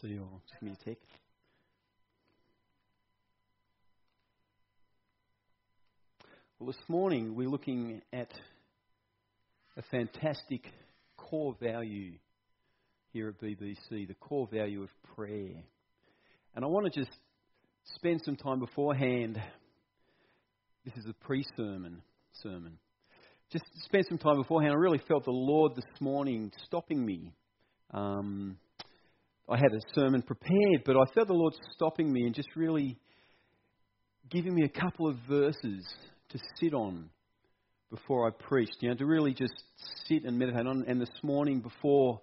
So you'll just give me a tick. Well, this morning we're looking at a fantastic core value here at BBC, the core value of prayer. And I want to just spend some time beforehand. This is a pre sermon sermon. Just spend some time beforehand. I really felt the Lord this morning stopping me. Um, I had a sermon prepared, but I felt the Lord stopping me and just really giving me a couple of verses to sit on before I preached. You know, to really just sit and meditate on. And this morning, before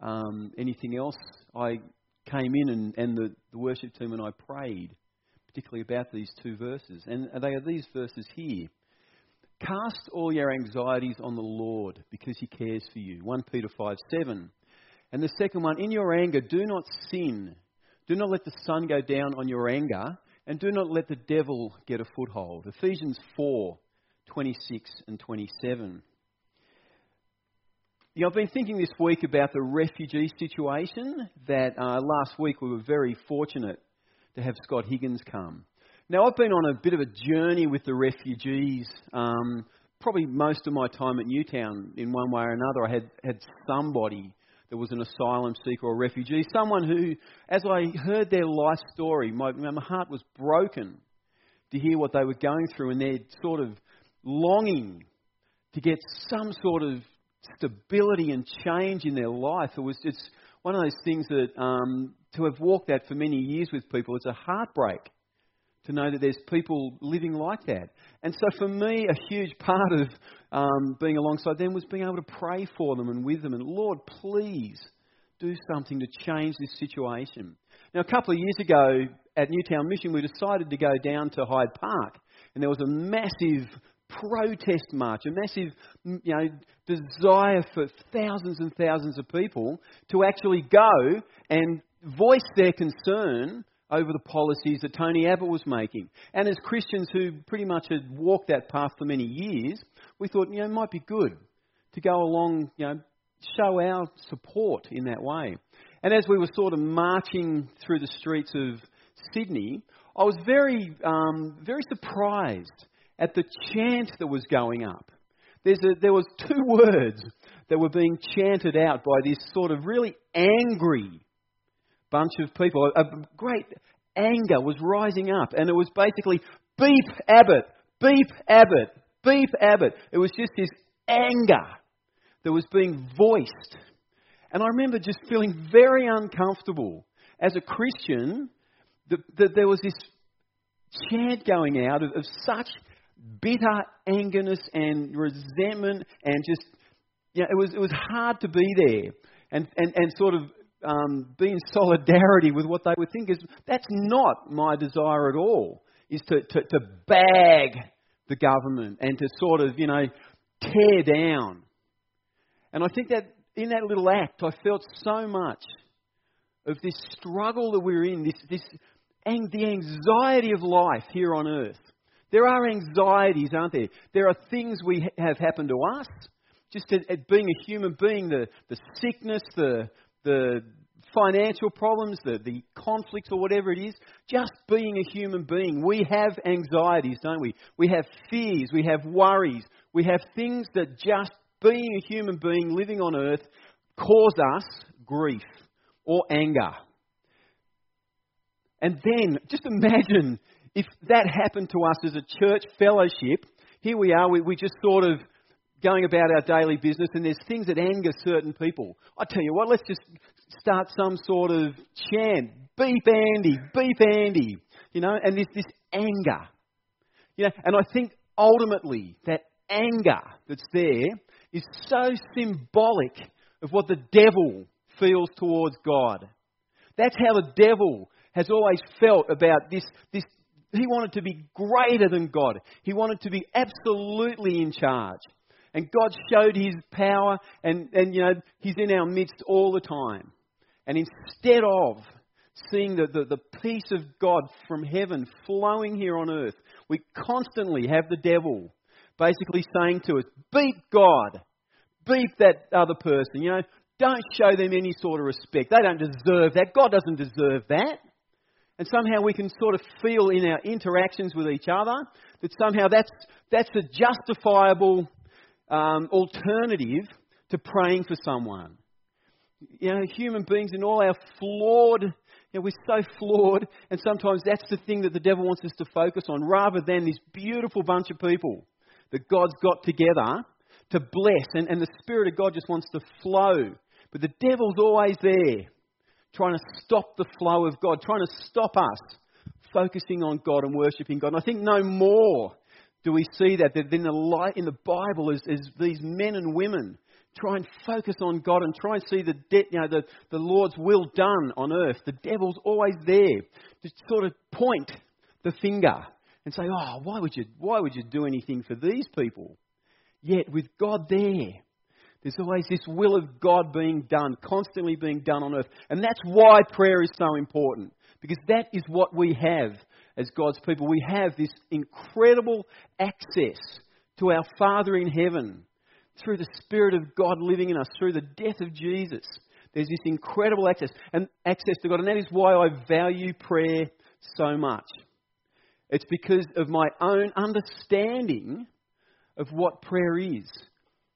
um, anything else, I came in and, and the, the worship team and I prayed, particularly about these two verses. And they are these verses here. Cast all your anxieties on the Lord because he cares for you. 1 Peter 5 7. And the second one, in your anger, do not sin. Do not let the sun go down on your anger, and do not let the devil get a foothold. Ephesians 4 26 and 27. You know, I've been thinking this week about the refugee situation. That uh, last week we were very fortunate to have Scott Higgins come. Now, I've been on a bit of a journey with the refugees. Um, probably most of my time at Newtown, in one way or another, I had, had somebody that was an asylum seeker or refugee, someone who, as I heard their life story, my, my heart was broken to hear what they were going through and their sort of longing to get some sort of stability and change in their life. It was it's one of those things that um, to have walked that for many years with people, it's a heartbreak to know that there's people living like that. And so for me, a huge part of um, being alongside them was being able to pray for them and with them. And Lord, please do something to change this situation. Now, a couple of years ago at Newtown Mission, we decided to go down to Hyde Park, and there was a massive protest march, a massive you know, desire for thousands and thousands of people to actually go and voice their concern over the policies that Tony Abbott was making. And as Christians who pretty much had walked that path for many years, we thought, you know, it might be good to go along, you know, show our support in that way. And as we were sort of marching through the streets of Sydney, I was very, um, very surprised at the chant that was going up. A, there was two words that were being chanted out by this sort of really angry bunch of people. A great anger was rising up, and it was basically beep Abbott, beep Abbott, beep Abbott. It was just this anger that was being voiced. And I remember just feeling very uncomfortable as a Christian that, that there was this chant going out of, of such bitter angerness and resentment and just, you know, it was, it was hard to be there and, and, and sort of um, be in solidarity with what they would think is that's not my desire at all. Is to, to, to bag the government and to sort of you know tear down. And I think that in that little act, I felt so much of this struggle that we're in, this this and the anxiety of life here on earth. There are anxieties, aren't there? There are things we have happened to us. Just at, at being a human being, the, the sickness, the, the financial problems, the, the conflicts, or whatever it is, just being a human being. We have anxieties, don't we? We have fears, we have worries, we have things that just being a human being living on earth cause us grief or anger. And then, just imagine if that happened to us as a church fellowship. Here we are, we, we just sort of going about our daily business and there's things that anger certain people. I tell you what, let's just start some sort of chant. Beep Andy, beep Andy. You know, and this, this anger. You know, and I think ultimately that anger that's there is so symbolic of what the devil feels towards God. That's how the devil has always felt about this, this he wanted to be greater than God. He wanted to be absolutely in charge. And God showed his power, and, and you know, he's in our midst all the time. And instead of seeing the, the, the peace of God from heaven flowing here on earth, we constantly have the devil basically saying to us, beat God, beat that other person, you know, Don't show them any sort of respect. They don't deserve that. God doesn't deserve that. And somehow we can sort of feel in our interactions with each other that somehow that's, that's a justifiable um, alternative to praying for someone. You know, human beings in all our flawed, you know, we're so flawed, and sometimes that's the thing that the devil wants us to focus on rather than this beautiful bunch of people that God's got together to bless, and, and the Spirit of God just wants to flow. But the devil's always there, trying to stop the flow of God, trying to stop us focusing on God and worshipping God. And I think no more do we see that than the light in the Bible is, is these men and women try and focus on God and try and see the, de- you know, the, the Lord's will done on earth. The devil's always there to sort of point the finger and say, "Oh, why would you? Why would you do anything for these people?" Yet with God there, there's always this will of God being done, constantly being done on earth, and that's why prayer is so important because that is what we have as God's people. We have this incredible access to our Father in heaven through the Spirit of God living in us, through the death of Jesus. There's this incredible access and access to God, and that is why I value prayer so much. It's because of my own understanding of what prayer is.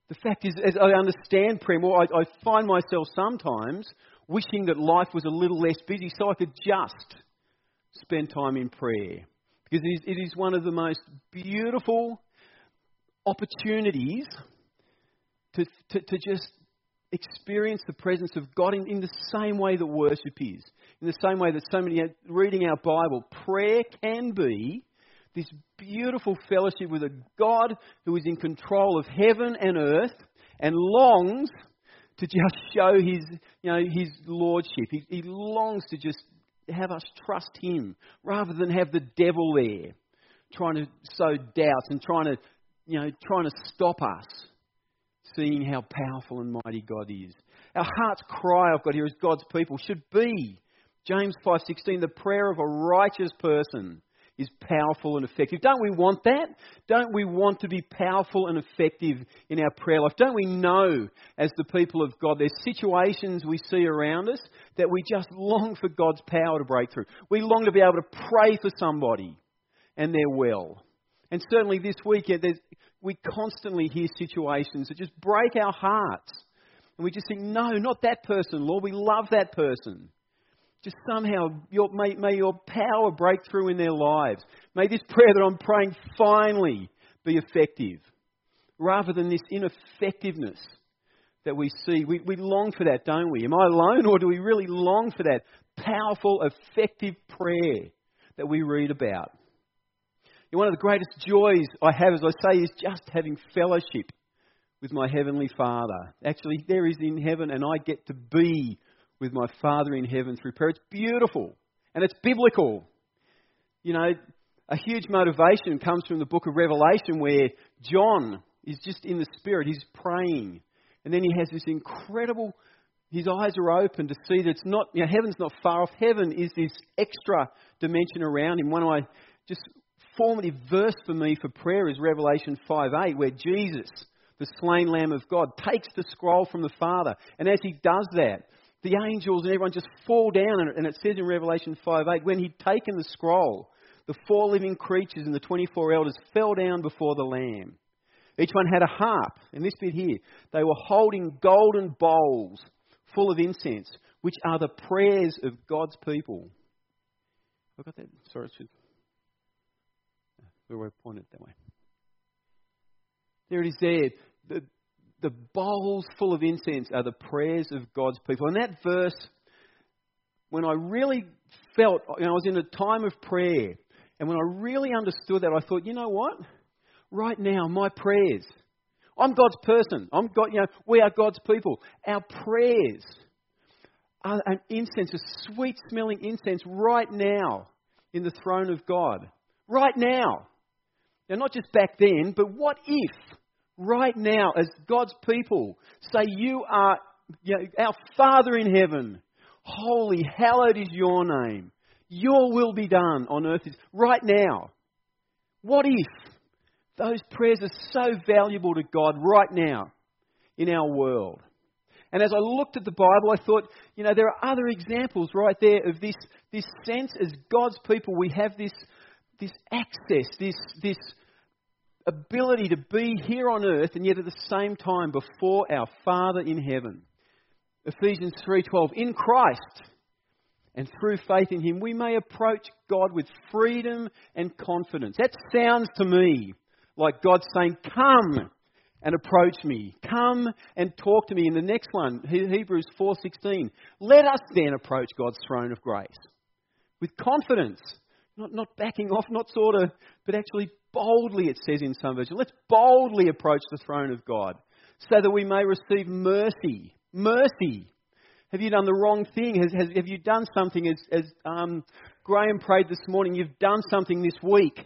The fact is, as I understand prayer more, I, I find myself sometimes wishing that life was a little less busy so I could just spend time in prayer. Because it is, one of the most beautiful opportunities to, to, to just experience the presence of God in, in the same way that worship is. In the same way that so many, reading our Bible, prayer can be this beautiful fellowship with a God who is in control of heaven and earth and longs to just show his, you know, his lordship. He, he longs to just have us trust him rather than have the devil there trying to sow doubts and trying to, you know, trying to stop us seeing how powerful and mighty God is. Our heart's cry, I've got here, as God's people should be James 5:16, the prayer of a righteous person is powerful and effective. Don't we want that? Don't we want to be powerful and effective in our prayer life? Don't we know, as the people of God, there's situations we see around us that we just long for God's power to break through. We long to be able to pray for somebody and they're well. And certainly this week, we constantly hear situations that just break our hearts. And we just think, no, not that person, Lord. We love that person just somehow your, may, may your power break through in their lives. May this prayer that I'm praying finally be effective rather than this ineffectiveness that we see. We, we long for that, don't we? Am I alone, or do we really long for that powerful, effective prayer that we read about? One of the greatest joys I have, as I say, is just having fellowship with my Heavenly Father. Actually, there is in heaven, and I get to be with my Father in heaven through prayer. It's beautiful and it's biblical. You know, a huge motivation comes from the book of Revelation where John is just in the Spirit, he's praying. And then he has this incredible, his eyes are open to see that it's not, you know, heaven's not far off. Heaven is this extra dimension around him. One of my just formative verse for me for prayer is Revelation 5 8, where Jesus, the slain Lamb of God, takes the scroll from the Father. And as he does that, the angels and everyone just fall down. And it says in Revelation 5 8, when he'd taken the scroll, the four living creatures and the 24 elders fell down before the Lamb. Each one had a harp, and this bit here, they were holding golden bowls full of incense, which are the prayers of God's people. I got that? Sorry, should. Where I pointed that way. There it is there. The, the bowls full of incense are the prayers of God's people. And that verse, when I really felt, you know, I was in a time of prayer, and when I really understood that, I thought, you know what? Right now, my prayers, I'm God's person. I'm God, you know, we are God's people. Our prayers are an incense, a sweet smelling incense right now in the throne of God. Right now. Now, not just back then, but what if right now, as God's people, say, You are you know, our Father in heaven. Holy, hallowed is your name. Your will be done on earth is right now. What if those prayers are so valuable to God right now in our world? And as I looked at the Bible, I thought, you know, there are other examples right there of this, this sense as God's people, we have this, this access, this, this ability to be here on earth and yet at the same time before our Father in heaven. Ephesians 3:12 In Christ and through faith in him we may approach God with freedom and confidence. That sounds to me like God saying, "Come and approach me. Come and talk to me." In the next one, Hebrews 4:16, "Let us then approach God's throne of grace with confidence, not not backing off, not sort of, but actually boldly it says in some versions. Let's boldly approach the throne of God so that we may receive mercy mercy? Have you done the wrong thing? Has, has, have you done something, as, as um, Graham prayed this morning, you've done something this week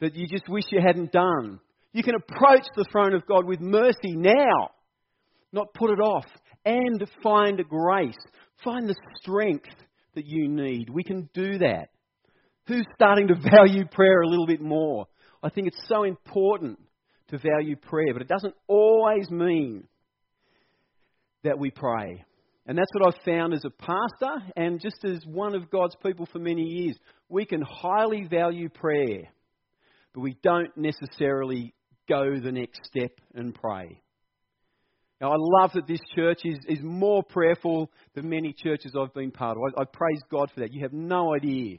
that you just wish you hadn't done? You can approach the throne of God with mercy now, not put it off, and find grace. Find the strength that you need. We can do that. Who's starting to value prayer a little bit more? I think it's so important to value prayer, but it doesn't always mean that we pray. And that's what I've found as a pastor and just as one of God's people for many years. We can highly value prayer, but we don't necessarily go the next step and pray. Now, I love that this church is, is more prayerful than many churches I've been part of. I, I praise God for that. You have no idea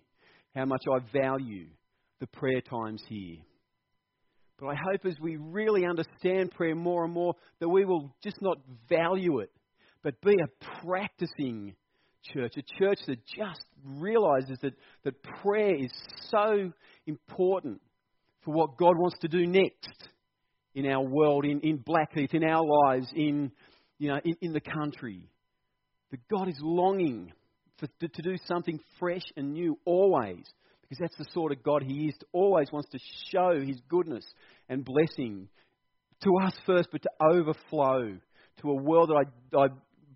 how much I value the prayer times here. But I hope as we really understand prayer more and more, that we will just not value it, but be a practicing church, a church that just realizes that, that prayer is so important for what God wants to do next in our world, in, in Blackheath, in our lives, in, you know, in, in the country. That God is longing for, to, to do something fresh and new always because that's the sort of God He is. Always wants to show His goodness and blessing to us first, but to overflow to a world that I, I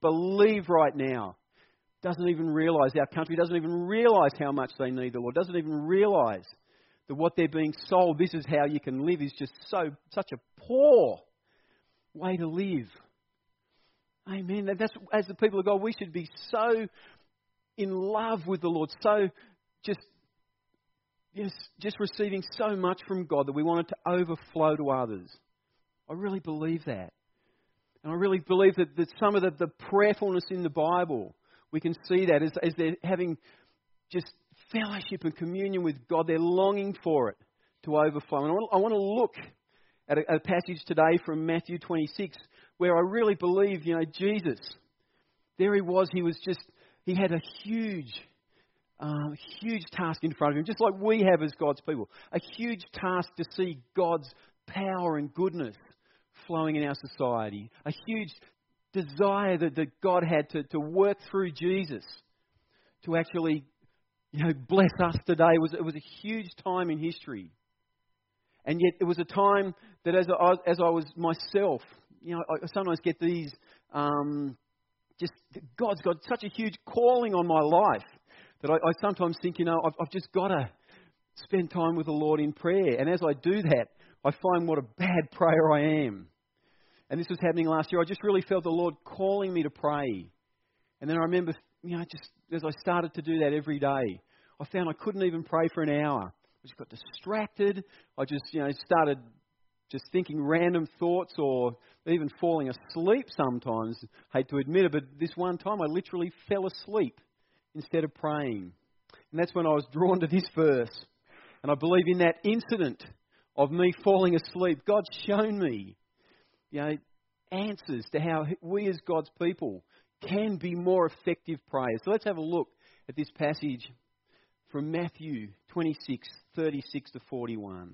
believe right now doesn't even realize, our country doesn't even realize how much they need the Lord, doesn't even realize that what they're being sold, this is how you can live, is just so such a poor way to live. Amen. That's as the people of God, we should be so in love with the Lord, so just just, just receiving so much from God that we want it to overflow to others. I really believe that. And I really believe that, that some of the, the prayerfulness in the Bible, we can see that as, as they're having just fellowship and communion with God, they're longing for it to overflow. And I want, I want to look at a, a passage today from Matthew 26 where I really believe, you know, Jesus, there he was, he was just, he had a huge uh, huge task in front of him, just like we have as God's people. A huge task to see God's power and goodness flowing in our society. A huge desire that, that God had to, to work through Jesus to actually you know, bless us today. It was, it was a huge time in history. And yet it was a time that as I, as I was myself, you know, I sometimes get these, um, just, God's got such a huge calling on my life that I, I sometimes think, you know, I've, I've just got to spend time with the Lord in prayer. And as I do that, I find what a bad prayer I am. And this was happening last year. I just really felt the Lord calling me to pray. And then I remember, you know, just as I started to do that every day, I found I couldn't even pray for an hour. I just got distracted. I just, you know, started just thinking random thoughts or even falling asleep sometimes. hate to admit it, but this one time I literally fell asleep instead of praying. And that's when I was drawn to this verse. And I believe in that incident of me falling asleep, God's shown me, you know, answers to how we as God's people can be more effective prayers. So let's have a look at this passage from Matthew 26, 36 to 41.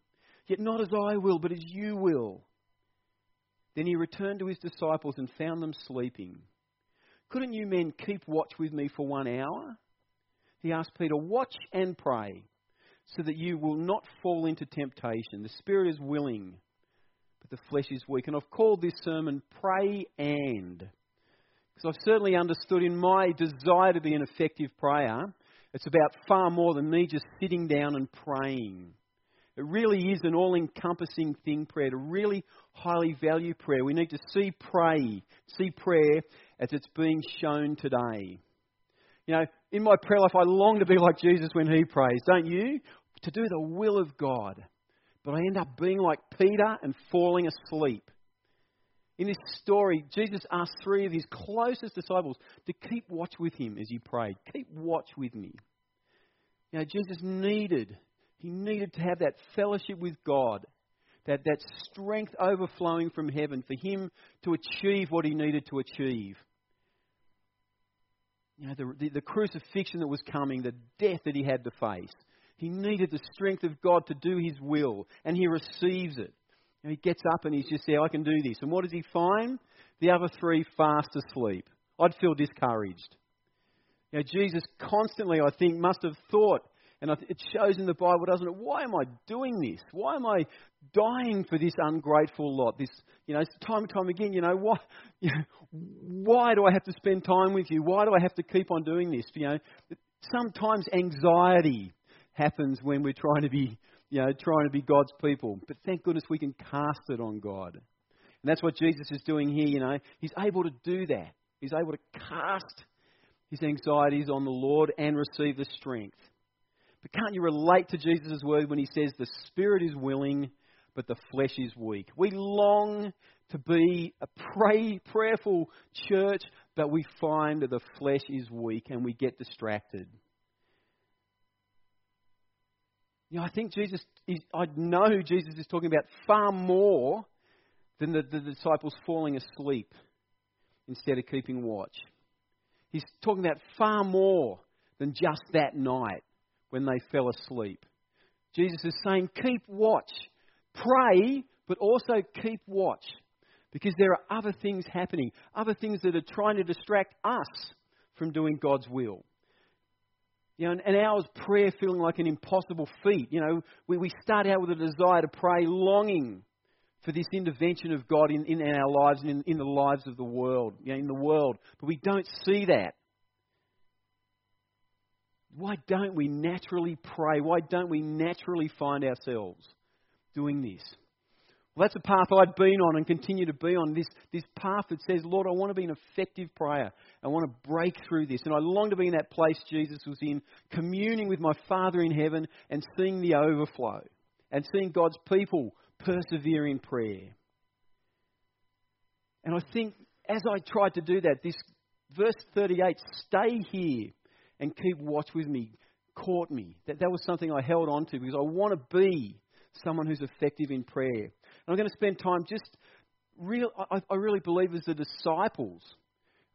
Yet not as I will, but as you will. Then he returned to his disciples and found them sleeping. Couldn't you men keep watch with me for one hour? He asked Peter, Watch and pray, so that you will not fall into temptation. The spirit is willing, but the flesh is weak. And I've called this sermon Pray and. Because I've certainly understood in my desire to be an effective prayer, it's about far more than me just sitting down and praying. It really is an all encompassing thing, prayer, to really highly value prayer. We need to see pray, see prayer as it's being shown today. You know, in my prayer life, I long to be like Jesus when he prays, don't you? To do the will of God. But I end up being like Peter and falling asleep. In this story, Jesus asked three of his closest disciples to keep watch with him as he prayed. Keep watch with me. You know, Jesus needed, he needed to have that fellowship with God, that, that strength overflowing from heaven for him to achieve what he needed to achieve. You know, the, the, the crucifixion that was coming, the death that he had to face. He needed the strength of God to do his will, and he receives it. And he gets up and he's just there, I can do this. And what does he find? The other three fast asleep. I'd feel discouraged. Know, Jesus constantly, I think, must have thought, and it shows in the Bible, doesn't it? Why am I doing this? Why am I dying for this ungrateful lot? This, you know, time and time again, you know, why, you know, why do I have to spend time with you? Why do I have to keep on doing this? You know, sometimes anxiety happens when we're trying to be you know, trying to be God's people. But thank goodness we can cast it on God. And that's what Jesus is doing here, you know. He's able to do that. He's able to cast his anxieties on the Lord and receive the strength. But can't you relate to Jesus' word when he says, The spirit is willing, but the flesh is weak? We long to be a pray, prayerful church, but we find that the flesh is weak and we get distracted. You know, I think Jesus, is, I know Jesus is talking about far more than the, the disciples falling asleep instead of keeping watch. He's talking about far more than just that night when they fell asleep. Jesus is saying, keep watch. Pray, but also keep watch. Because there are other things happening, other things that are trying to distract us from doing God's will. You know, an hour's prayer feeling like an impossible feat. You know, we, we start out with a desire to pray, longing for this intervention of God in, in our lives and in, in the lives of the world, you know, in the world. But we don't see that. Why don't we naturally pray? Why don't we naturally find ourselves doing this? Well, that's a path I'd been on and continue to be on. This, this path that says, Lord, I want to be an effective prayer. I want to break through this. And I long to be in that place Jesus was in, communing with my Father in heaven and seeing the overflow and seeing God's people persevere in prayer. And I think as I tried to do that, this verse 38, stay here and keep watch with me, caught me. That, that was something I held on to because I want to be someone who's effective in prayer. And I'm going to spend time just real. I, I really believe as the disciples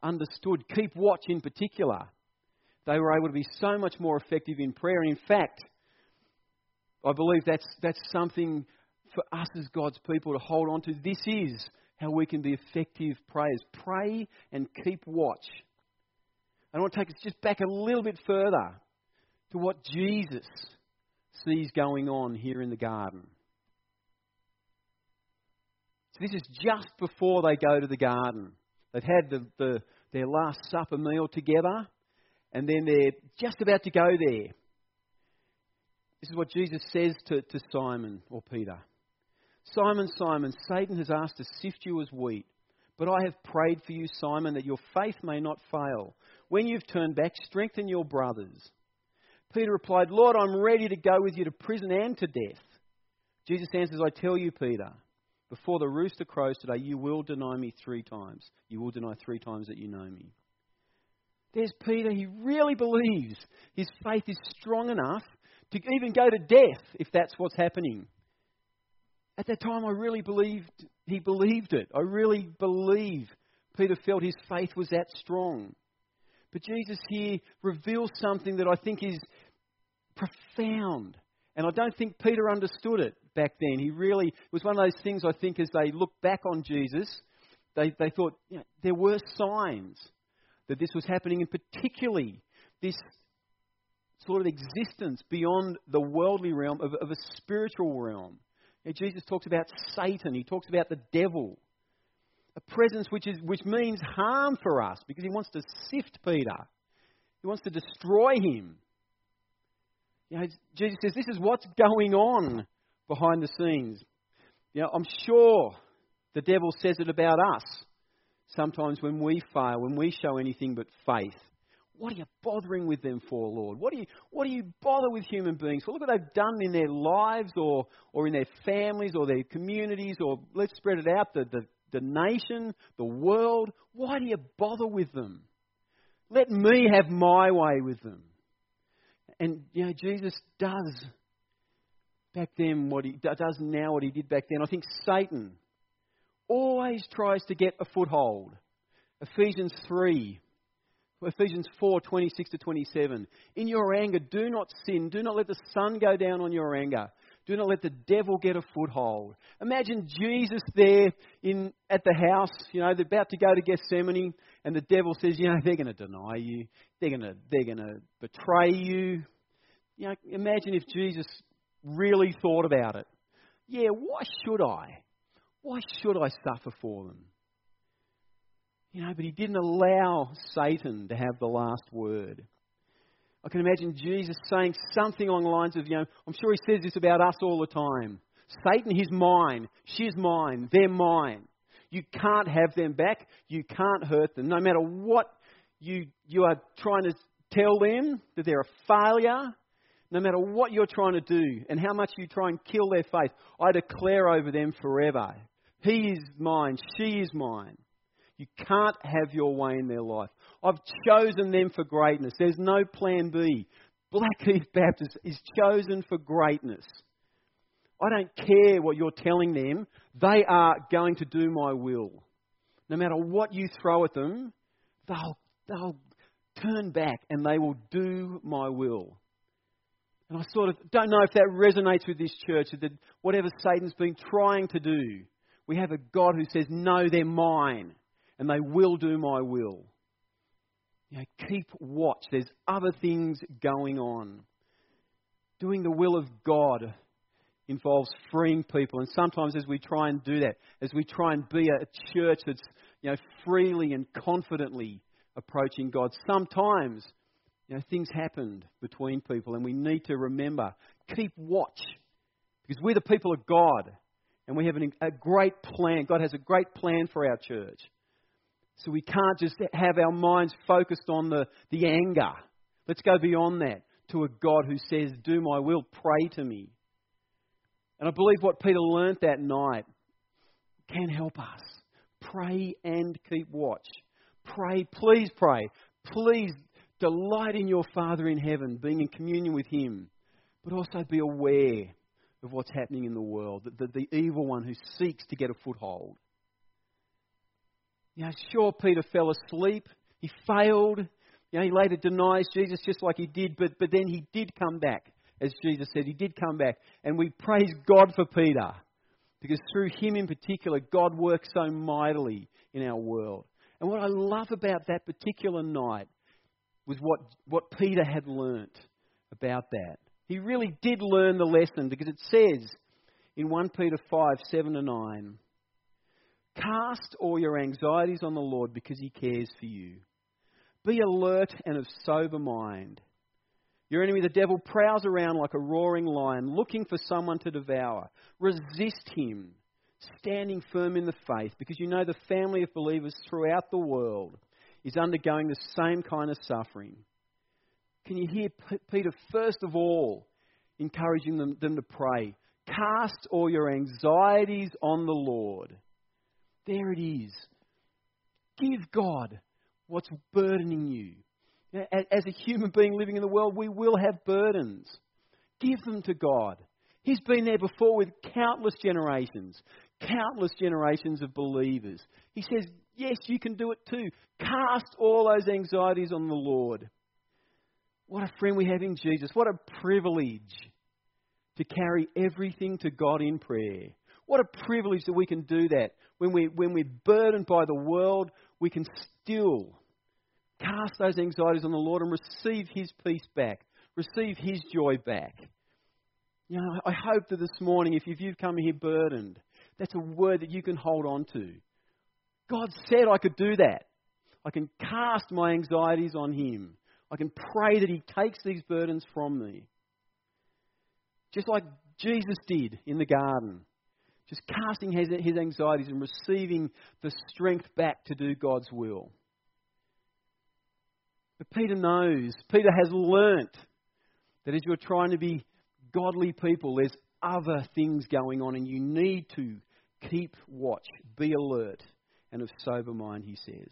understood, keep watch in particular, they were able to be so much more effective in prayer. And in fact, I believe that's that's something for us as God's people to hold on to. This is how we can be effective prayers. Pray and keep watch. I want to take us just back a little bit further to what Jesus sees going on here in the garden. So this is just before they go to the garden. They've had the, the, their last supper meal together, and then they're just about to go there. This is what Jesus says to, to Simon or Peter Simon, Simon, Satan has asked to sift you as wheat, but I have prayed for you, Simon, that your faith may not fail. When you've turned back, strengthen your brothers. Peter replied, Lord, I'm ready to go with you to prison and to death. Jesus answers, I tell you, Peter, before the rooster crows today, you will deny me three times. You will deny three times that you know me. There's Peter. He really believes his faith is strong enough to even go to death if that's what's happening. At that time, I really believed he believed it. I really believe Peter felt his faith was that strong. But Jesus here reveals something that I think is profound. And I don't think Peter understood it back then. He really, it was one of those things I think as they looked back on Jesus, they, they thought you know, there were signs. that this was happening, and particularly this sort of existence beyond the worldly realm of, of a spiritual realm. Now, Jesus talks about Satan, he talks about the devil. A presence which, is, which means harm for us because he wants to sift Peter. He wants to destroy him. You know, Jesus says this is what's going on behind the scenes. You know, I'm sure the devil says it about us sometimes when we fail, when we show anything but faith. What are you bothering with them for, Lord? What do you, what do you bother with human beings for? Look what they've done in their lives or, or in their families or their communities or let's spread it out, the, the, the nation, the world. Why do you bother with them? Let me have my way with them. And, you know, Jesus does back then what he does now what he did back then. I think Satan always tries to get a foothold. Ephesians 3, Ephesians 4 26 to 27. In your anger, do not sin. Do not let the sun go down on your anger. Do not let the devil get a foothold. Imagine Jesus there in, at the house, you know, they're about to go to Gethsemane, and the devil says, you know, they're going to deny you. They're going to, they're going to betray you. You know, imagine if Jesus really thought about it. Yeah, why should I? Why should I suffer for them? You know, but he didn't allow Satan to have the last word. I can imagine Jesus saying something along the lines of, you know, I'm sure he says this about us all the time. Satan, he's mine. She's mine. They're mine. You can't have them back. You can't hurt them. No matter what you, you are trying to tell them, that they're a failure, no matter what you're trying to do and how much you try and kill their faith, I declare over them forever. He is mine, she is mine. You can't have your way in their life. I've chosen them for greatness. There's no plan B. Blackheath Baptist is chosen for greatness. I don't care what you're telling them, they are going to do my will. No matter what you throw at them, they'll, they'll turn back and they will do my will. And I sort of don't know if that resonates with this church, that whatever Satan's been trying to do, we have a God who says, No, they're mine, and they will do my will. You know, keep watch. There's other things going on. Doing the will of God involves freeing people, and sometimes as we try and do that, as we try and be a church that's you know freely and confidently approaching God, sometimes you know, things happened between people, and we need to remember, keep watch, because we're the people of God, and we have an, a great plan. God has a great plan for our church. So we can't just have our minds focused on the, the anger. Let's go beyond that to a God who says, Do my will, pray to me. And I believe what Peter learnt that night can help us. Pray and keep watch. Pray, please pray. Please Delight in your Father in heaven, being in communion with Him, but also be aware of what's happening in the world, the, the, the evil one who seeks to get a foothold. You know, sure, Peter fell asleep. He failed. You know, he later denies Jesus just like he did, but, but then he did come back, as Jesus said. He did come back. And we praise God for Peter, because through him in particular, God works so mightily in our world. And what I love about that particular night was what, what Peter had learnt about that. He really did learn the lesson because it says in 1 Peter 5 7 to 9, Cast all your anxieties on the Lord because he cares for you. Be alert and of sober mind. Your enemy, the devil, prowls around like a roaring lion looking for someone to devour. Resist him, standing firm in the faith, because you know the family of believers throughout the world is undergoing the same kind of suffering. Can you hear Peter, first of all, encouraging them, them to pray? Cast all your anxieties on the Lord. There it is. Give God what's burdening you. As a human being living in the world, we will have burdens. Give them to God. He's been there before with countless generations, countless generations of believers. He says, Yes, you can do it too. Cast all those anxieties on the Lord. What a friend we have in Jesus. What a privilege to carry everything to God in prayer. What a privilege that we can do that. When, we, when we're burdened by the world, we can still Cast those anxieties on the Lord and receive His peace back. Receive His joy back. You know, I hope that this morning, if you've come here burdened, that's a word that you can hold on to. God said I could do that. I can cast my anxieties on Him. I can pray that He takes these burdens from me. Just like Jesus did in the garden. Just casting his, his anxieties and receiving the strength back to do God's will. But Peter knows, Peter has learnt that as you're trying to be godly people, there's other things going on, and you need to keep watch, be alert, and of sober mind, he says.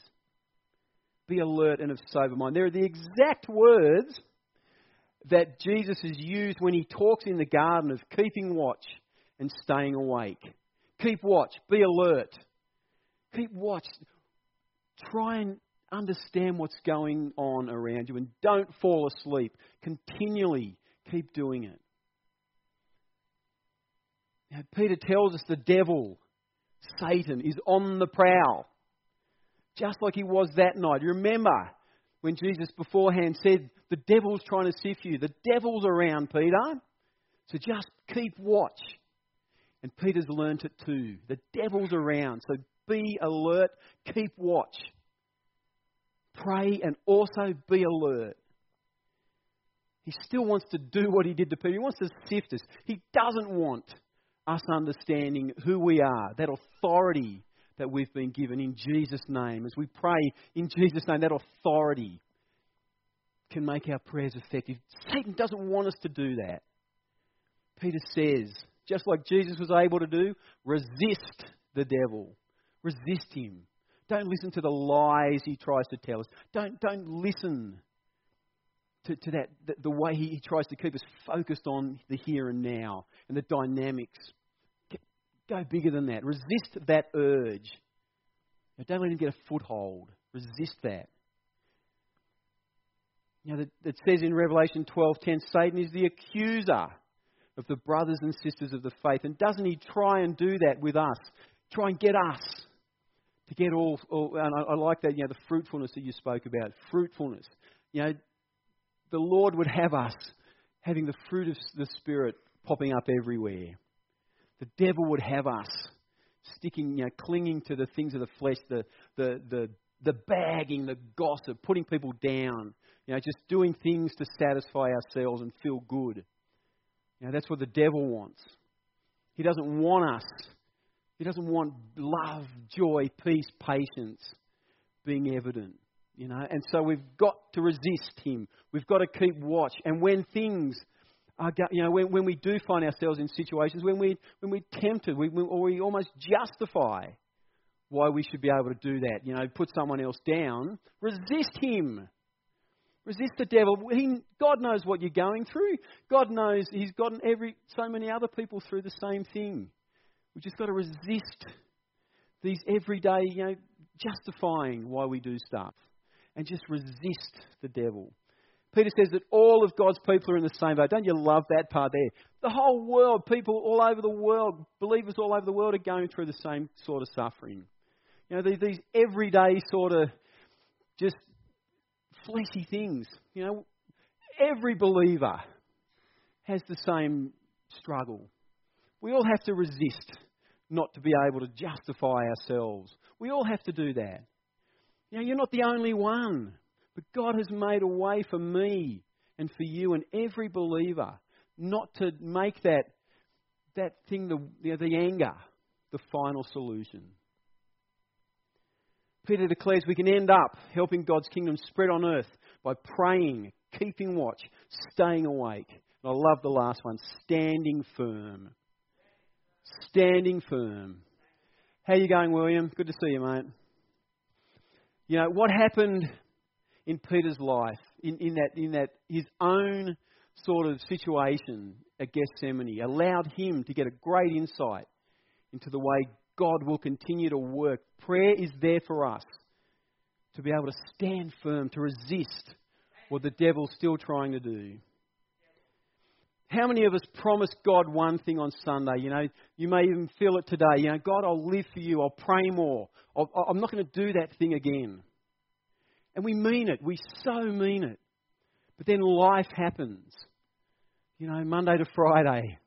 Be alert and of sober mind. There are the exact words that Jesus has used when he talks in the garden of keeping watch and staying awake. Keep watch, be alert. Keep watch. Try and understand what's going on around you and don't fall asleep. Continually keep doing it. Now, Peter tells us the devil, Satan, is on the prowl, just like he was that night. Remember when Jesus beforehand said, The devil's trying to sift you. The devil's around, Peter. So just keep watch. And Peter's learnt it too. The devil's around. So be alert, keep watch. Pray and also be alert. He still wants to do what he did to Peter. He wants to sift us. He doesn't want us understanding who we are, that authority that we've been given in Jesus' name. As we pray in Jesus' name, that authority can make our prayers effective. Satan doesn't want us to do that. Peter says, just like Jesus was able to do, resist the devil. Resist him. Don't listen to the lies he tries to tell us. Don't, don't listen to, to that, the, the way he, tries to keep us focused on the here and now and the dynamics. Get, go bigger than that. Resist that urge. Now, don't let him get a foothold. Resist that. You know, it says in Revelation 12:10, Satan is the accuser of the brothers and sisters of the faith. And doesn't he try and do that with us? Try and get us to get all, all and I, I like that, you know, the fruitfulness that you spoke about. Fruitfulness. You know, the Lord would have us having the fruit of the Spirit popping up everywhere. The devil would have us sticking, you know, clinging to the things of the flesh, the, the, the, the bagging, the gossip, putting people down, you know, just doing things to satisfy ourselves and feel good. You know, that's what the devil wants. He doesn't want us. He doesn't want love, joy, peace, patience being evident. You know, and so we've got to resist him. We've got to keep watch. And when things are, you know, when, when we do find ourselves in situations when we when we're tempted, we, or we almost justify why we should be able to do that. You know, put someone else down. Resist him. Resist the devil. He, God knows what you're going through. God knows He's gotten every so many other people through the same thing. We've just got to resist these everyday, you know, justifying why we do stuff, and just resist the devil. Peter says that all of God's people are in the same boat. Don't you love that part there? The whole world, people all over the world, believers all over the world, are going through the same sort of suffering. You know, these, these everyday sort of just fleshy things. You know, every believer has the same struggle. We all have to resist not to be able to justify ourselves. We all have to do that. You know, you're not the only one, but God has made a way for me and for you and every believer not to make that that thing, the, the anger, the final solution. Peter declares we can end up helping God's kingdom spread on earth by praying, keeping watch, staying awake. And I love the last one standing firm. Standing firm. How you going, William? Good to see you, mate. You know, what happened in Peter's life, in, in, that, in that his own sort of situation at Gethsemane, allowed him to get a great insight into the way God will continue to work. Prayer is there for us to be able to stand firm, to resist what the devil's still trying to do. How many of us promise God one thing on Sunday? You know, you may even feel it today. You know, God, I'll live for you. I'll pray more. i am not going to do that thing again. And we mean it. We so mean it. But then life happens. You know, Monday to Friday.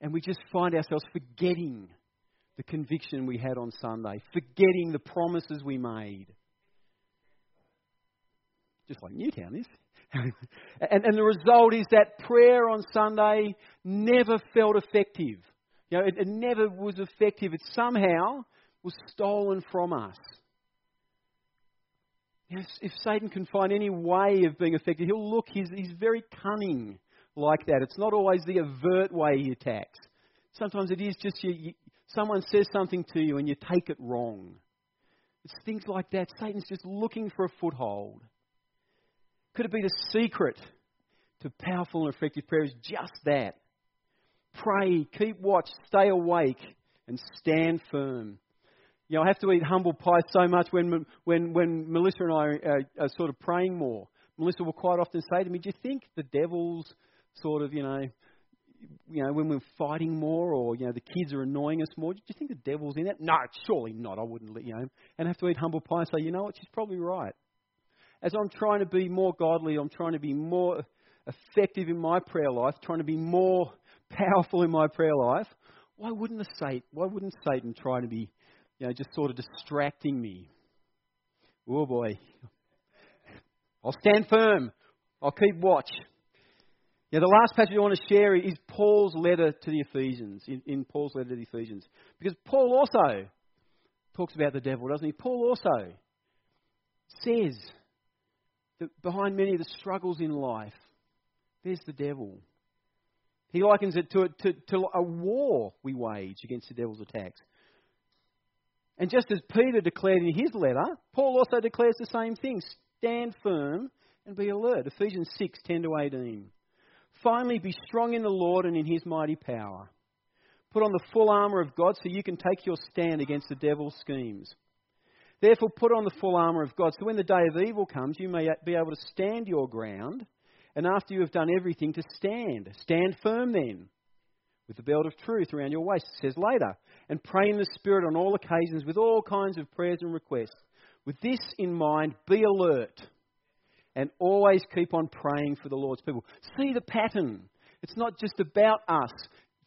And we just find ourselves forgetting the conviction we had on Sunday, forgetting the promises we made. Just like Newtown is. and, and the result is that prayer on Sunday never felt effective. You know, it, it never was effective. It somehow was stolen from us. You know, if Satan can find any way of being effective, he'll look, he's, he's very cunning like that. It's not always the overt way he attacks. Sometimes it is just you, you, someone says something to you and you take it wrong. It's things like that. Satan's just looking for a foothold. Could it be the secret to powerful and effective prayer is just that? Pray, keep watch, stay awake, and stand firm. You know, I have to eat humble pie so much when, when, when Melissa and I are, are sort of praying more. Melissa will quite often say to me, Do you think the devil's sort of, you know, you know, when we're fighting more or, you know, the kids are annoying us more, do you think the devil's in that? No, surely not. I wouldn't let you know. And have to eat humble pie and say, you know what, she's probably right as I'm trying to be more godly, I'm trying to be more effective in my prayer life, trying to be more powerful in my prayer life, why wouldn't Satan, why wouldn't Satan try to be, you know, just sort of distracting me? Oh boy. I'll stand firm. I'll keep watch. Yeah, the last passage I want to share is Paul's letter to the Ephesians, in, in Paul's letter to the Ephesians. Because Paul also talks about the devil, doesn't he? Paul also says that behind many of the struggles in life, there's the devil. He likens it to, to, to a war we wage against the devil's attacks. And just as Peter declared in his letter, Paul also declares the same thing stand firm and be alert. Ephesians 6 10 to 18. Finally, be strong in the Lord and in his mighty power. Put on the full armour of God so you can take your stand against the devil's schemes. Therefore, put on the full armour of God, so when the day of evil comes, you may be able to stand your ground, and after you have done everything, to stand. Stand firm then, with the belt of truth around your waist, it says later, and pray in the Spirit on all occasions with all kinds of prayers and requests. With this in mind, be alert, and always keep on praying for the Lord's people. See the pattern. It's not just about us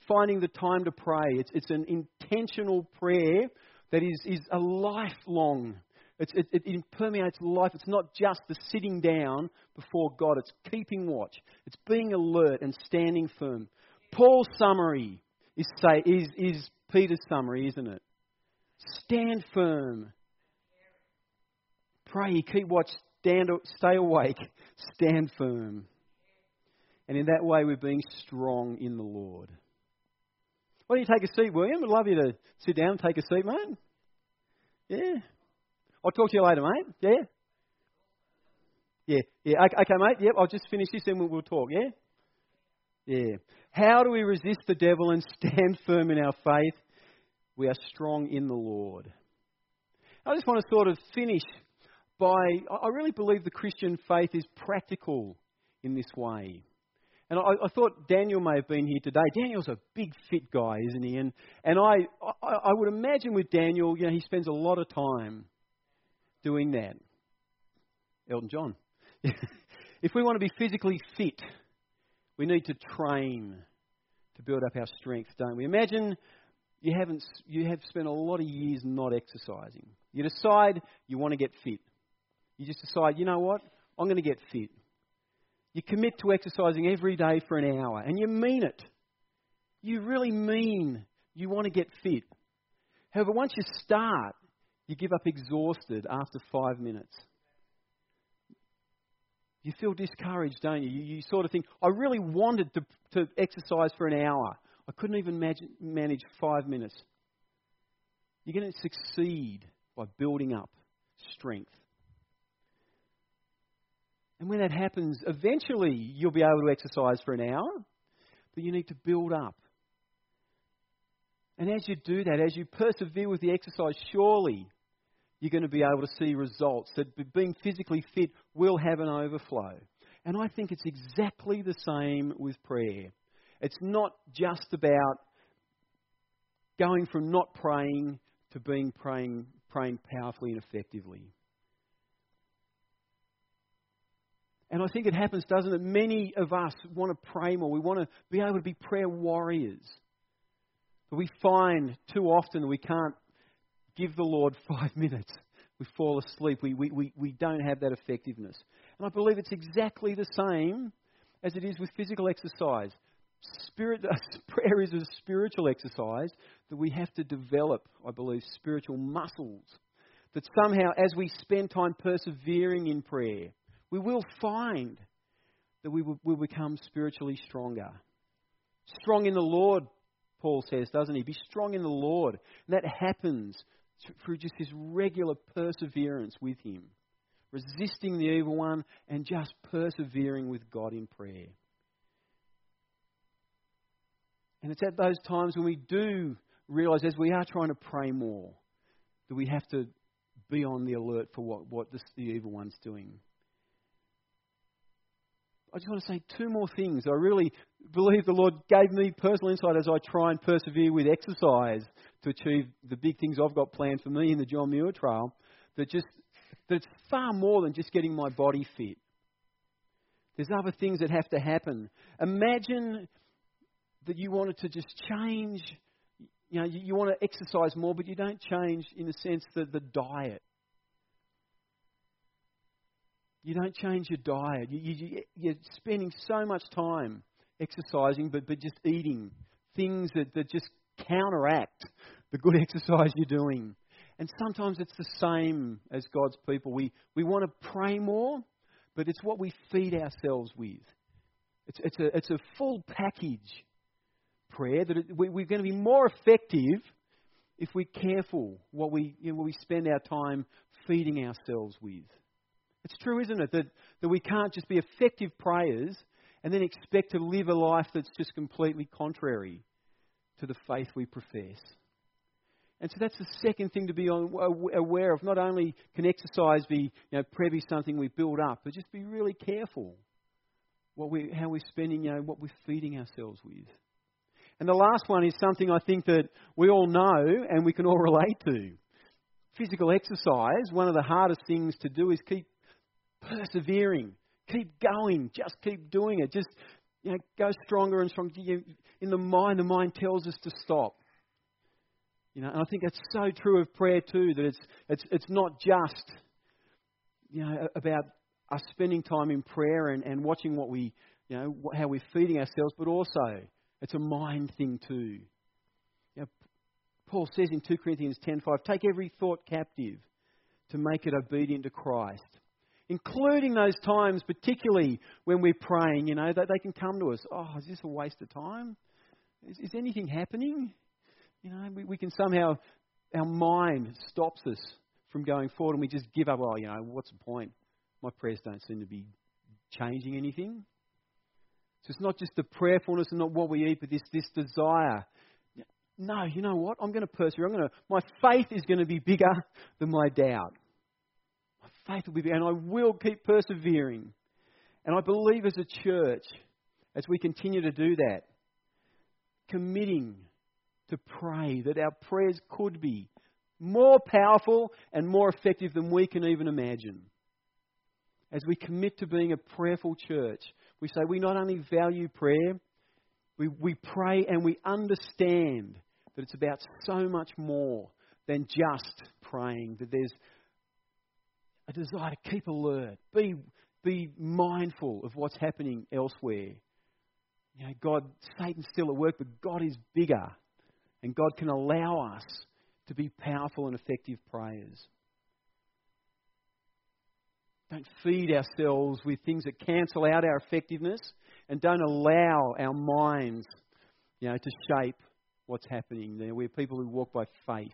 finding the time to pray, it's, it's an intentional prayer that is, is a lifelong. It's, it, it permeates life. It's not just the sitting down before God, it's keeping watch. It's being alert and standing firm. Paul's summary is, say, is, is Peter's summary, isn't it? Stand firm. Pray, keep watch, stand, stay awake, stand firm. And in that way, we're being strong in the Lord. Why don't you take a seat, William? I'd love you to sit down and take a seat, mate. Yeah. I'll talk to you later, mate. Yeah? Yeah, yeah. Okay, mate. Yep, I'll just finish this and we'll, we'll talk, yeah? Yeah. How do we resist the devil and stand firm in our faith? We are strong in the Lord. I just want to sort of finish by I really believe the Christian faith is practical in this way. And I, I, thought Daniel may have been here today. Daniel's a big, fit guy, isn't he? And, and I, I, I would imagine with Daniel, you know, he spends a lot of time doing that. Elton John. if we want to be physically fit, we need to train to build up our strength, don't we? Imagine you haven't you have spent a lot of years not exercising. You decide you want to get fit. You just decide, you know what? I'm going to get fit. You commit to exercising every day for an hour, and you mean it. You really mean you want to get fit. However, once you start, you give up exhausted after five minutes. You feel discouraged, don't you? You, you sort of think, I really wanted to, to exercise for an hour. I couldn't even imagine, manage five minutes. You're going to succeed by building up strength. And when that happens, eventually you'll be able to exercise for an hour, but you need to build up. And as you do that, as you persevere with the exercise, surely you're going to be able to see results. That being physically fit will have an overflow. And I think it's exactly the same with prayer. It's not just about going from not praying to being praying, praying powerfully and effectively. And I think it happens, doesn't it? Many of us want to pray more. We want to be able to be prayer warriors. But we find too often we can't give the Lord five minutes. We fall asleep. We, we, we, we don't have that effectiveness. And I believe it's exactly the same as it is with physical exercise. Spirit, prayer is a spiritual exercise that we have to develop, I believe, spiritual muscles. That somehow, as we spend time persevering in prayer, we will find that we will, will become spiritually stronger. Strong in the Lord, Paul says, doesn't he? Be strong in the Lord. And that happens through just this regular perseverance with Him, resisting the evil one and just persevering with God in prayer. And it's at those times when we do realize, as we are trying to pray more, that we have to be on the alert for what, what this, the evil one's doing. I just want to say two more things. I really believe the Lord gave me personal insight as I try and persevere with exercise to achieve the big things I've got planned for me in the John Muir Trail. That just that it's far more than just getting my body fit. There's other things that have to happen. Imagine that you wanted to just change. You know, you, you want to exercise more, but you don't change in the sense that the diet. You don't change your diet. You, you, you're spending so much time exercising, but, but just eating things that, that just counteract the good exercise you're doing. And sometimes it's the same as God's people. We, we want to pray more, but it's what we feed ourselves with. It's, it's, a, it's a full package prayer that it, we, we're going to be more effective if we're careful what we, you know, what we spend our time feeding ourselves with. It's true, isn't it, that, that we can't just be effective prayers and then expect to live a life that's just completely contrary to the faith we profess. And so that's the second thing to be aware of. Not only can exercise be, you know, prayer be something we build up, but just be really careful what we, how we're spending, you know, what we're feeding ourselves with. And the last one is something I think that we all know and we can all relate to. Physical exercise, one of the hardest things to do is keep persevering. Keep going. Just keep doing it. Just you know, go stronger and stronger. In the mind, the mind tells us to stop. You know, and I think that's so true of prayer too. That it's it's it's not just you know about us spending time in prayer and, and watching what we you know how we're feeding ourselves, but also it's a mind thing too. You know, Paul says in 2 Corinthians 10:5, take every thought captive to make it obedient to Christ including those times, particularly when we're praying, you know, that they can come to us. Oh, is this a waste of time? Is, is anything happening? You know, we, we can somehow, our mind stops us from going forward and we just give up. Oh, you know, what's the point? My prayers don't seem to be changing anything. So it's not just the prayerfulness and not what we eat, but this, this desire. No, you know what? I'm going to persevere. I'm going to, my faith is going to be bigger than my doubt faith will be there, and I will keep persevering. And I believe as a church, as we continue to do that, committing to pray that our prayers could be more powerful and more effective than we can even imagine. As we commit to being a prayerful church, we say we not only value prayer, we, we pray and we understand that it's about so much more than just praying, that there's a desire to keep alert, be, be mindful of what's happening elsewhere. You know, God, Satan's still at work, but God is bigger. And God can allow us to be powerful and effective prayers. Don't feed ourselves with things that cancel out our effectiveness and don't allow our minds you know, to shape what's happening there. We're people who walk by faith,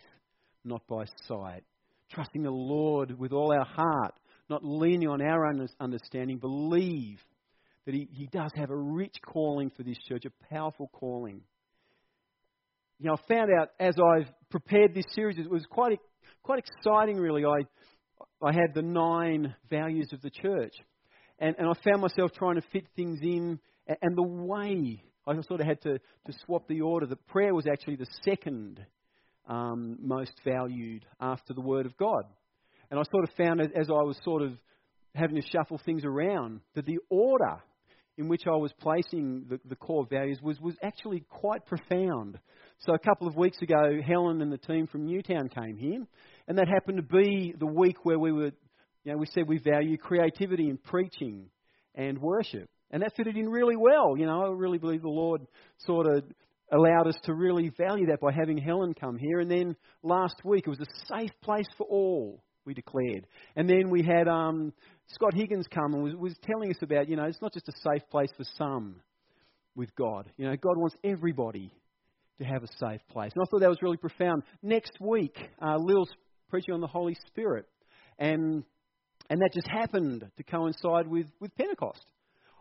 not by sight trusting the Lord with all our heart, not leaning on our own understanding, believe that he, he does have a rich calling for this church, a powerful calling. You know, I found out as I've prepared this series, it was quite, quite exciting, really. I, I had the nine values of the church. And, and I found myself trying to fit things in, and the way I sort of had to, to swap the order. That prayer was actually the second um, most valued after the Word of God. And I sort of found as I was sort of having to shuffle things around, that the order in which I was placing the, the core values was, was actually quite profound. So a couple of weeks ago, Helen and the team from Newtown came here, and that happened to be the week where we were, you know, we said we value creativity in preaching and worship. And that fitted in really well. You know, I really believe the Lord sort of allowed us to really value that by having Helen come here. And then last week, it was a safe place for all, we declared. And then we had um, Scott Higgins come and was, was telling us about, you know, it's not just a safe place for some with God. You know, God wants everybody to have a safe place. And I thought that was really profound. Next week, uh, Lil's preaching on the Holy Spirit. And, and that just happened to coincide with, with Pentecost.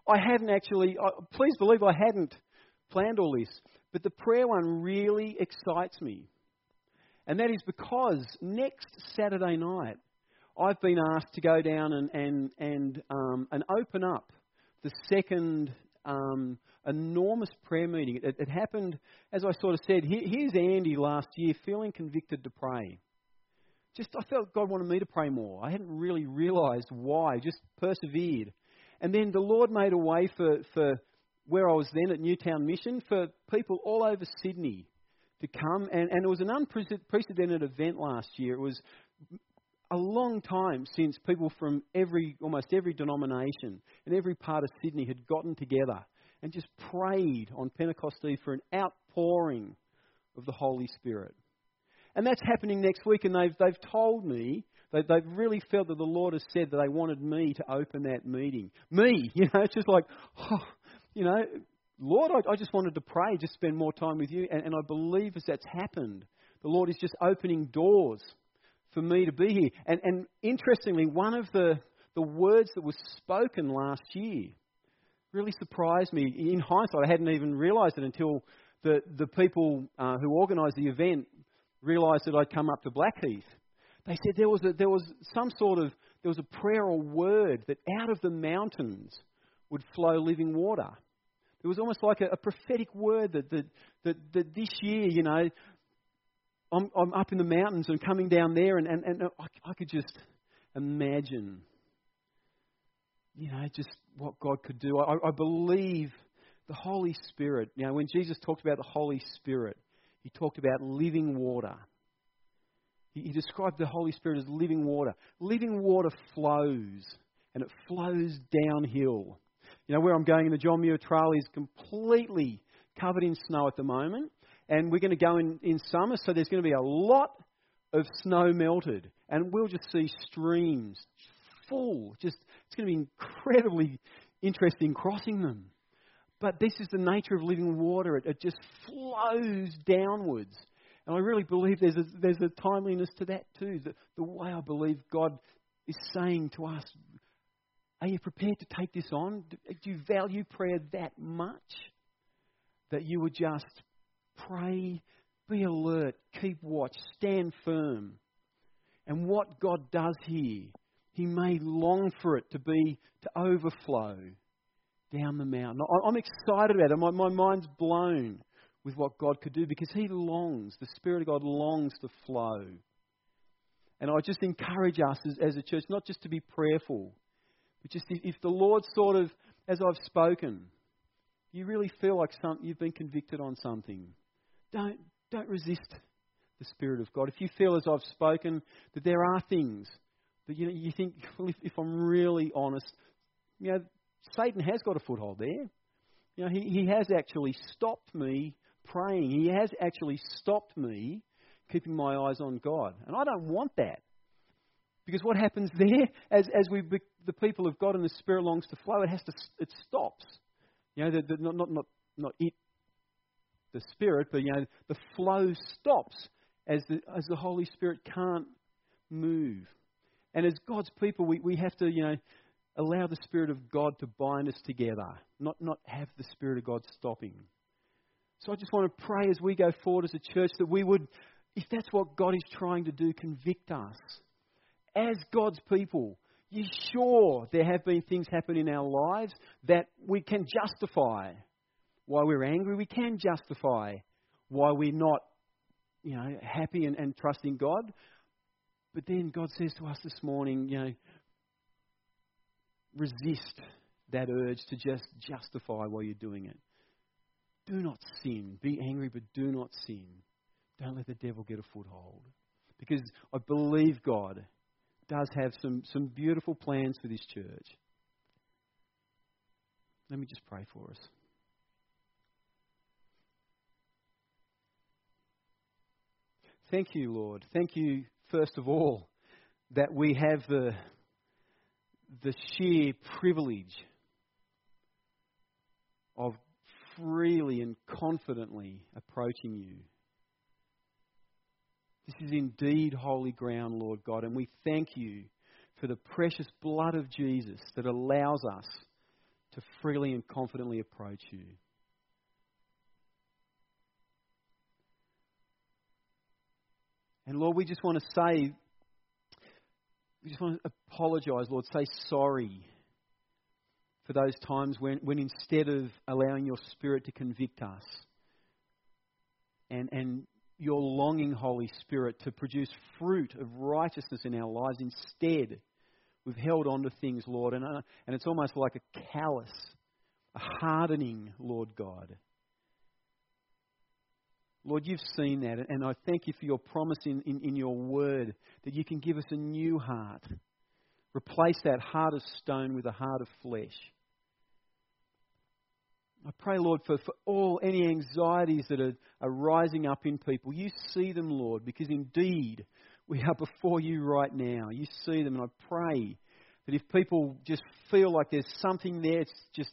I hadn't actually, uh, please believe I hadn't planned all this, but the prayer one really excites me. And that is because next Saturday night, I've been asked to go down and, and, and, um, and open up the second um, enormous prayer meeting. It, it, happened, as I sort of said, here, here's Andy last year feeling convicted to pray. Just, I felt God wanted me to pray more. I hadn't really realized why, just persevered. And then the Lord made a way for, for where I was then at Newtown Mission for people all over Sydney to come. And, and it was an unprecedented event last year. It was a long time since people from every, almost every denomination and every part of Sydney had gotten together and just prayed on Pentecost Eve for an outpouring of the Holy Spirit. And that's happening next week, and they've, they've told me, they, they've really felt that the Lord has said that they wanted me to open that meeting. Me, you know, it's just like, oh, you know, Lord, I, I just wanted to pray, just spend more time with you, and, and I believe as that's happened, the Lord is just opening doors for me to be here. And, and interestingly, one of the, the words that was spoken last year really surprised me. In hindsight, I hadn't even realised it until the, the people uh, who organised the event realised that I'd come up to Blackheath. They said there was, a, there was some sort of there was a prayer or word that out of the mountains would flow living water. It was almost like a, a prophetic word that, that, that, that this year, you know, I'm, I'm up in the mountains and coming down there, and, and, and I, I could just imagine, you know, just what God could do. I, I believe the Holy Spirit. You know, when Jesus talked about the Holy Spirit, he talked about living water. He, he described the Holy Spirit as living water. Living water flows, and it flows downhill. You know, where I'm going in the John Muir Trail is completely covered in snow at the moment and we're going to go in, in summer, so there's going to be a lot of snow melted, and we'll just see streams full. Just it's going to be incredibly interesting crossing them. But this is the nature of living water; it, it just flows downwards. And I really believe there's a, there's a timeliness to that too. The, the way I believe God is saying to us, are you prepared to take this on? Do you value prayer that much that you would just Pray, be alert, keep watch, stand firm. And what God does here, He may long for it to be to overflow down the mountain. I'm excited about it. My, my mind's blown with what God could do because He longs, the Spirit of God longs to flow. And I just encourage us as, as a church not just to be prayerful, just if, if the Lord sort of, as I've spoken, you really feel like some, you've been convicted on something, don't, don't resist the Spirit of God. If you feel, as I've spoken, that there are things that you, know, you think, well, if, if I'm really honest, you know, Satan has got a foothold there. You know, he, he has actually stopped me praying. He has actually stopped me keeping my eyes on God. And I don't want that. Because what happens there, as, as we, the people of God and the Spirit longs to flow, it has to, it stops. You know, the, the, not, not, not, not it the Spirit, but you know, the flow stops as the, as the Holy Spirit can't move. And as God's people, we, we have to, you know, allow the Spirit of God to bind us together, not, not have the Spirit of God stopping. So I just want to pray as we go forward as a church that we would, if that's what God is trying to do, convict us. As God's people, you sure there have been things happen in our lives that we can justify why we're angry. We can justify why we're not, you know, happy and, and trusting God. But then God says to us this morning, you know, resist that urge to just justify while you're doing it. Do not sin. Be angry, but do not sin. Don't let the devil get a foothold. Because I believe God does have some, some beautiful plans for this church. Let me just pray for us. Thank you, Lord. Thank you, first of all, that we have the, the sheer privilege of freely and confidently approaching you. This is indeed holy ground, Lord God, and we thank you for the precious blood of Jesus that allows us to freely and confidently approach you. And Lord, we just want to say, we just want to apologize, Lord, say sorry for those times when, when instead of allowing your Spirit to convict us and, and your longing, Holy Spirit, to produce fruit of righteousness in our lives, instead we've held on to things, Lord, and, uh, and it's almost like a callus, a hardening, Lord God. Lord, you've seen that, and I thank you for your promise in, in, in your word that you can give us a new heart. Replace that heart of stone with a heart of flesh. I pray, Lord, for, for all any anxieties that are, are rising up in people. You see them, Lord, because indeed we are before you right now. You see them, and I pray that if people just feel like there's something there, it's just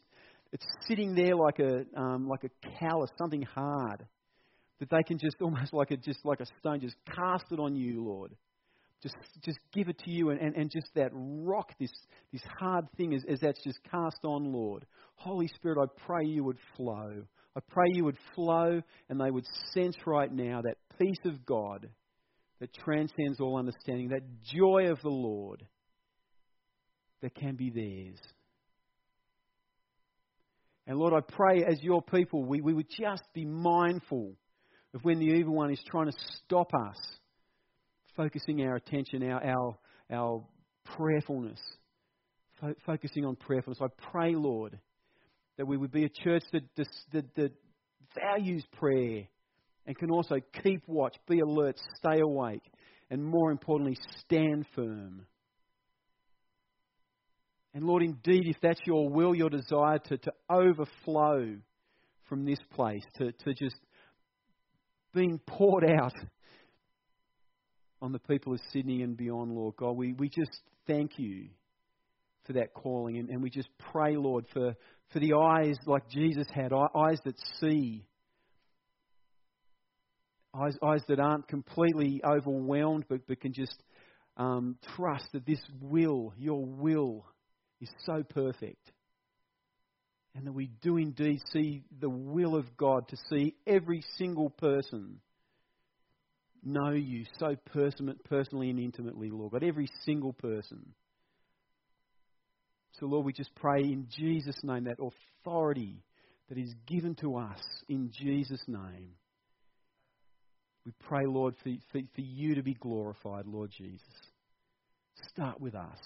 it's sitting there like a um, like a callus, something hard, that they can just almost like a just like a stone, just cast it on you, Lord. Just, just give it to you and, and, and just that rock, this, this hard thing as, as that's just cast on, Lord. Holy Spirit, I pray you would flow. I pray you would flow and they would sense right now that peace of God that transcends all understanding, that joy of the Lord that can be theirs. And Lord, I pray as your people, we, we would just be mindful of when the evil one is trying to stop us focusing our attention, our, our, our prayerfulness, fo- focusing on prayerfulness. I pray, Lord, that we would be a church that, that, that values prayer and can also keep watch, be alert, stay awake, and more importantly, stand firm. And Lord, indeed, if that's your will, your desire to, to overflow from this place, to, to just being poured out on the people of Sydney and beyond, Lord God. We, we just thank you for that calling. And, and we just pray, Lord, for, for the eyes like Jesus had, eyes that see, eyes, eyes that aren't completely overwhelmed, but, but can just um, trust that this will, your will, is so perfect. And that we do indeed see the will of God to see every single person know you so personally and intimately, Lord God, every single person. So, Lord, we just pray in Jesus' name that authority that is given to us in Jesus' name. We pray, Lord, for, for, for you to be glorified, Lord Jesus. Start with us.